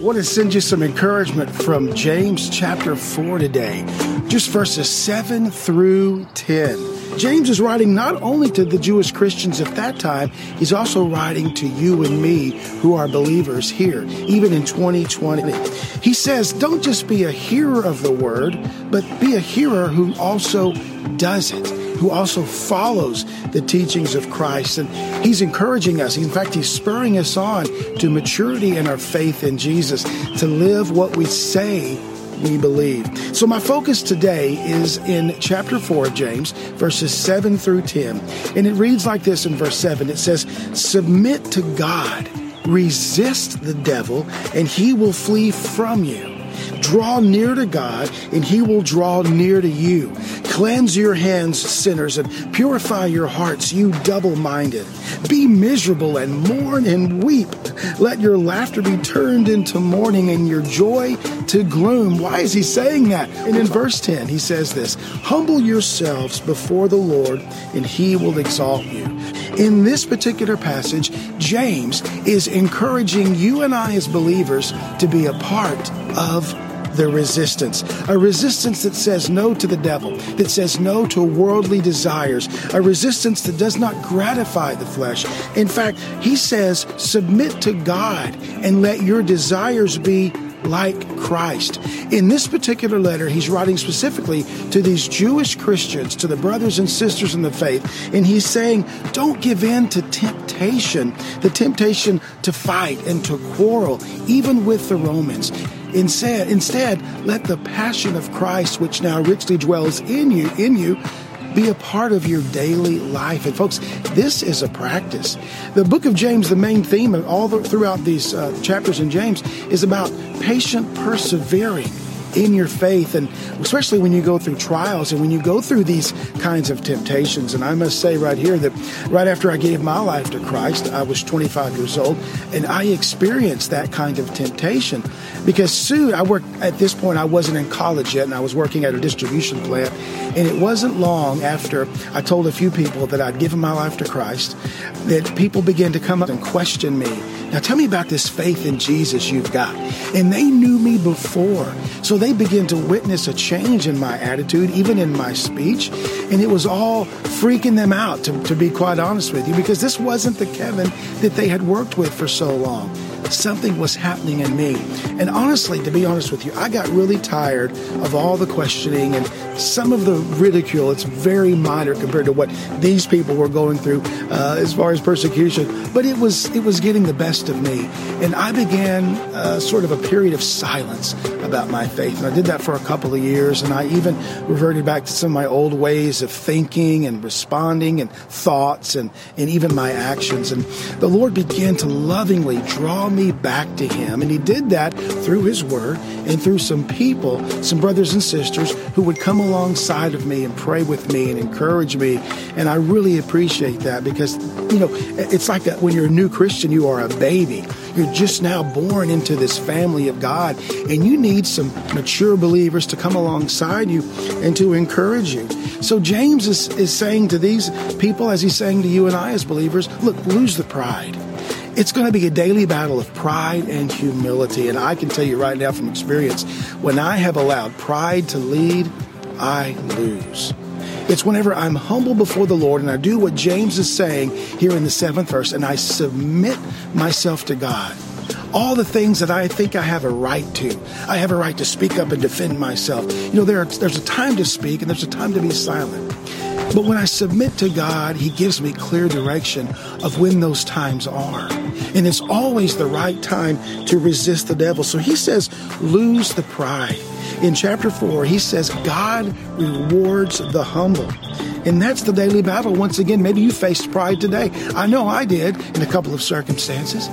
I want to send you some encouragement from James chapter 4 today, just verses 7 through 10. James is writing not only to the Jewish Christians at that time, he's also writing to you and me who are believers here, even in 2020. He says, Don't just be a hearer of the word, but be a hearer who also does it who also follows the teachings of Christ. And he's encouraging us. In fact, he's spurring us on to maturity in our faith in Jesus, to live what we say we believe. So, my focus today is in chapter 4 of James, verses 7 through 10. And it reads like this in verse 7 it says, Submit to God, resist the devil, and he will flee from you. Draw near to God, and he will draw near to you. Cleanse your hands, sinners, and purify your hearts, you double minded. Be miserable and mourn and weep. Let your laughter be turned into mourning and your joy to gloom. Why is he saying that? And in verse 10, he says this Humble yourselves before the Lord, and he will exalt you. In this particular passage, James is encouraging you and I as believers to be a part of the resistance. A resistance that says no to the devil, that says no to worldly desires, a resistance that does not gratify the flesh. In fact, he says, submit to God and let your desires be like Christ. In this particular letter, he's writing specifically to these Jewish Christians, to the brothers and sisters in the faith, and he's saying, don't give in to temptation, the temptation to fight and to quarrel, even with the Romans. Instead, instead, let the passion of Christ, which now richly dwells in you, in you, be a part of your daily life. And folks, this is a practice. The book of James, the main theme of all the, throughout these uh, chapters in James, is about patient persevering in your faith, and especially when you go through trials and when you go through these kinds of temptations. And I must say right here that right after I gave my life to Christ, I was 25 years old, and I experienced that kind of temptation because soon I worked at this point, I wasn't in college yet, and I was working at a distribution plant. And it wasn't long after I told a few people that I'd given my life to Christ that people began to come up and question me now tell me about this faith in Jesus you've got. And they knew me before. So they began to witness a change in my attitude, even in my speech. And it was all freaking them out, to, to be quite honest with you, because this wasn't the Kevin that they had worked with for so long something was happening in me. And honestly, to be honest with you, I got really tired of all the questioning and some of the ridicule. It's very minor compared to what these people were going through uh, as far as persecution. But it was it was getting the best of me, and I began uh, sort of a period of silence about my faith. And I did that for a couple of years, and I even reverted back to some of my old ways of thinking and responding and thoughts and, and even my actions. And the Lord began to lovingly draw me back to Him. And He did that through His Word and through some people, some brothers and sisters who would come alongside of me and pray with me and encourage me. And I really appreciate that because, you know, it's like that when you're a new Christian, you are a baby. You're just now born into this family of God, and you need some mature believers to come alongside you and to encourage you. So James is, is saying to these people, as he's saying to you and I as believers, look, lose the pride. It's going to be a daily battle of pride and humility. And I can tell you right now from experience, when I have allowed pride to lead, I lose. It's whenever I'm humble before the Lord and I do what James is saying here in the seventh verse and I submit myself to God. All the things that I think I have a right to. I have a right to speak up and defend myself. You know, there are, there's a time to speak and there's a time to be silent. But when I submit to God, He gives me clear direction of when those times are. And it's always the right time to resist the devil. So He says, lose the pride in chapter 4, he says, God rewards the humble. And that's the daily battle. Once again, maybe you faced pride today. I know I did in a couple of circumstances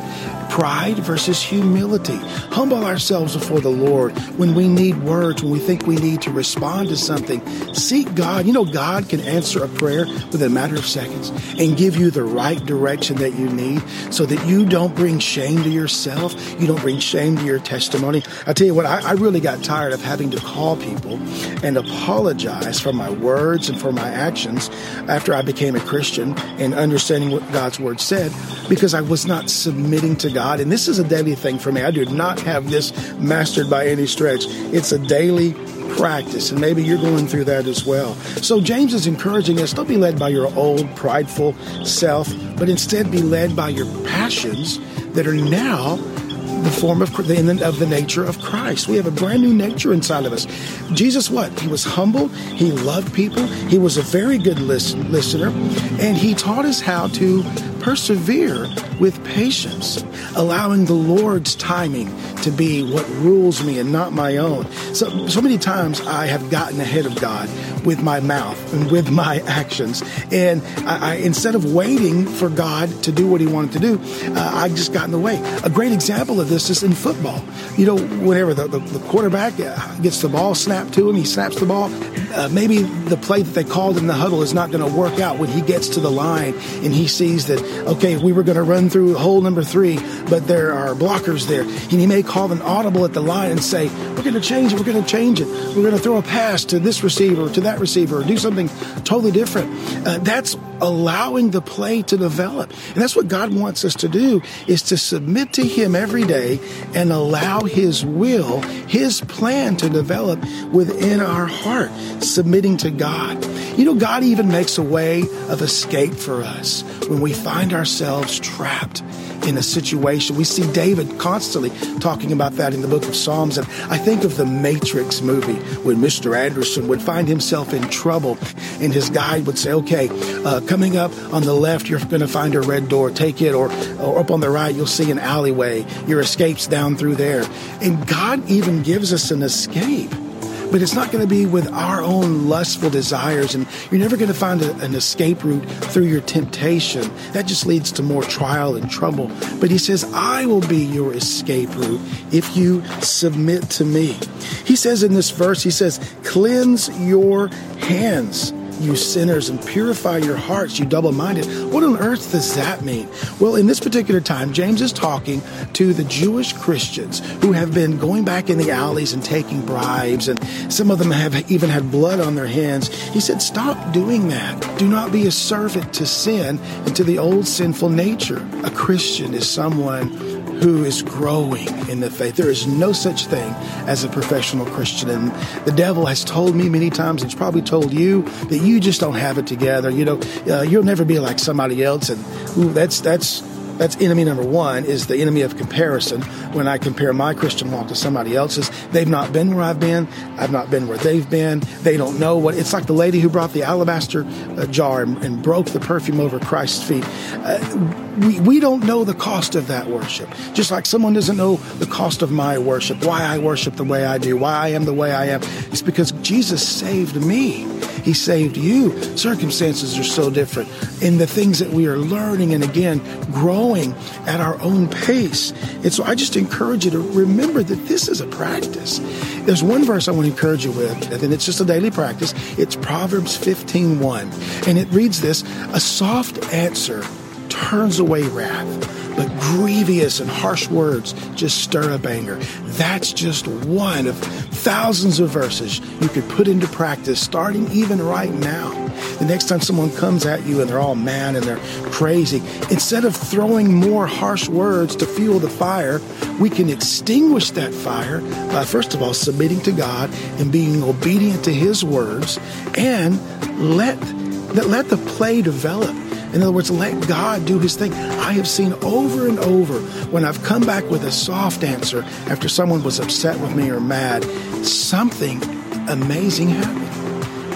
pride versus humility. Humble ourselves before the Lord when we need words, when we think we need to respond to something. Seek God. You know, God can answer a prayer within a matter of seconds and give you the right direction that you need so that you don't bring shame to yourself. You don't bring shame to your testimony. I tell you what, I, I really got tired of having to call people and apologize for my words and for my actions after I became a Christian and understanding what God's word said because I was not submitting to God. And this is a daily thing for me. I do not have this mastered by any stretch. It's a daily practice, and maybe you're going through that as well. So, James is encouraging us don't be led by your old prideful self, but instead be led by your passions that are now the form of the, of the nature of Christ. We have a brand new nature inside of us. Jesus, what? He was humble. He loved people. He was a very good listen, listener, and he taught us how to persevere with patience, allowing the Lord's timing to be what rules me and not my own. So, so many times I have gotten ahead of God with my mouth and with my actions. And I, I instead of waiting for God to do what he wanted to do, uh, I just got in the way. A great example of this is in football. You know, whenever the, the, the quarterback uh, gets the ball snapped to him, he snaps the ball. Uh, maybe the play that they called in the huddle is not going to work out when he gets to the line and he sees that, okay, we were going to run through hole number three, but there are blockers there. And he may call an audible at the line and say, we're going to change it, we're going to change it. We're going to throw a pass to this receiver, to that receiver, or do something totally different. Uh, that's allowing the play to develop. And that's what God wants us to do is to submit to him every day and allow his will, his plan to develop within our heart, submitting to God. You know, God even makes a way of escape for us when we find ourselves trapped in a situation. We see David constantly talking about that in the book of Psalms. And I think of the Matrix movie when Mr. Anderson would find himself in trouble and his guide would say, okay, uh, coming up on the left, you're going to find a red door, take it, or, or up on the right, you'll see an alleyway. Your escape's down through there. And God even gives us an escape but it's not going to be with our own lustful desires. And you're never going to find a, an escape route through your temptation. That just leads to more trial and trouble. But he says, I will be your escape route if you submit to me. He says in this verse, he says, cleanse your hands you sinners, and purify your hearts, you double minded. What on earth does that mean? Well, in this particular time, James is talking to the Jewish Christians who have been going back in the alleys and taking bribes, and some of them have even had blood on their hands. He said, Stop doing that. Do not be a servant to sin and to the old sinful nature. A Christian is someone who is growing in the faith. There is no such thing as a professional Christian. And the devil has told me many times, and he's probably told you, that you just don't have it together. You know, uh, you'll never be like somebody else. And ooh, that's, that's, that's enemy number one is the enemy of comparison. When I compare my Christian walk to somebody else's, they've not been where I've been. I've not been where they've been. They don't know what it's like. The lady who brought the alabaster uh, jar and, and, broke the perfume over Christ's feet. Uh, we, we don't know the cost of that worship. Just like someone doesn't know the cost of my worship, why I worship the way I do, why I am the way I am. It's because Jesus saved me. He saved you. Circumstances are so different. In the things that we are learning and again, growing at our own pace. And so I just encourage you to remember that this is a practice. There's one verse I want to encourage you with, and it's just a daily practice. It's Proverbs 15 1. And it reads this A soft answer turns away wrath but grievous and harsh words just stir up anger. That's just one of thousands of verses you could put into practice starting even right now. The next time someone comes at you and they're all mad and they're crazy, instead of throwing more harsh words to fuel the fire, we can extinguish that fire by, first of all, submitting to God and being obedient to His words and let, let the play develop in other words, let God do his thing. I have seen over and over when I've come back with a soft answer after someone was upset with me or mad, something amazing happened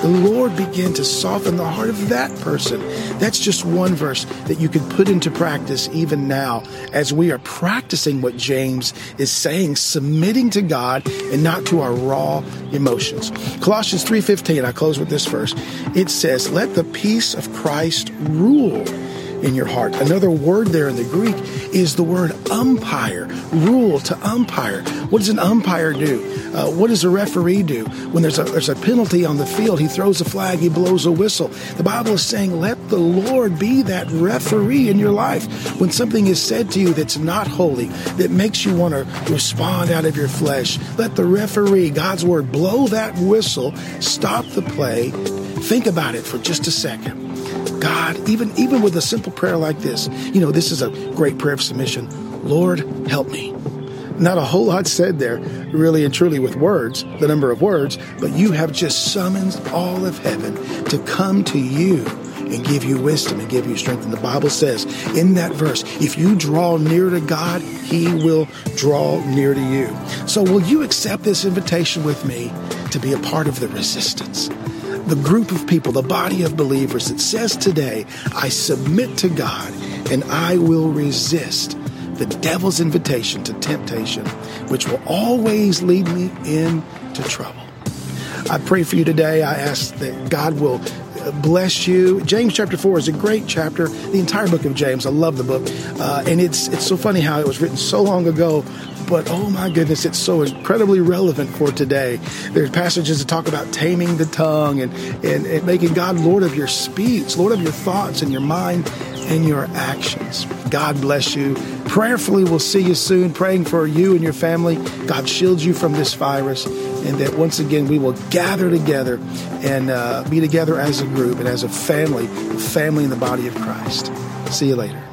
the Lord began to soften the heart of that person. That's just one verse that you could put into practice even now as we are practicing what James is saying, submitting to God and not to our raw emotions. Colossians 3:15, I close with this verse. It says, "Let the peace of Christ rule in your heart." Another word there in the Greek is the word umpire, rule to umpire. What does an umpire do? Uh, what does a referee do? When there's a, there's a penalty on the field, he throws a flag, he blows a whistle. The Bible is saying, let the Lord be that referee in your life. When something is said to you that's not holy, that makes you want to respond out of your flesh, let the referee, God's word, blow that whistle, stop the play, think about it for just a second. God, even even with a simple prayer like this, you know, this is a great prayer of submission. Lord, help me. Not a whole lot said there, really and truly, with words, the number of words, but you have just summoned all of heaven to come to you and give you wisdom and give you strength. And the Bible says in that verse, if you draw near to God, He will draw near to you. So, will you accept this invitation with me to be a part of the resistance? The group of people, the body of believers that says today, I submit to God and I will resist the devil's invitation to temptation, which will always lead me into trouble. I pray for you today. I ask that God will bless you. James chapter four is a great chapter. The entire book of James. I love the book, uh, and it's it's so funny how it was written so long ago, but oh my goodness, it's so incredibly relevant for today. There's passages that talk about taming the tongue and, and, and making God Lord of your speech, Lord of your thoughts and your mind and your actions. God bless you. Prayerfully, we'll see you soon. Praying for you and your family. God shields you from this virus and that once again we will gather together and uh, be together as a group and as a family, a family in the body of Christ. See you later.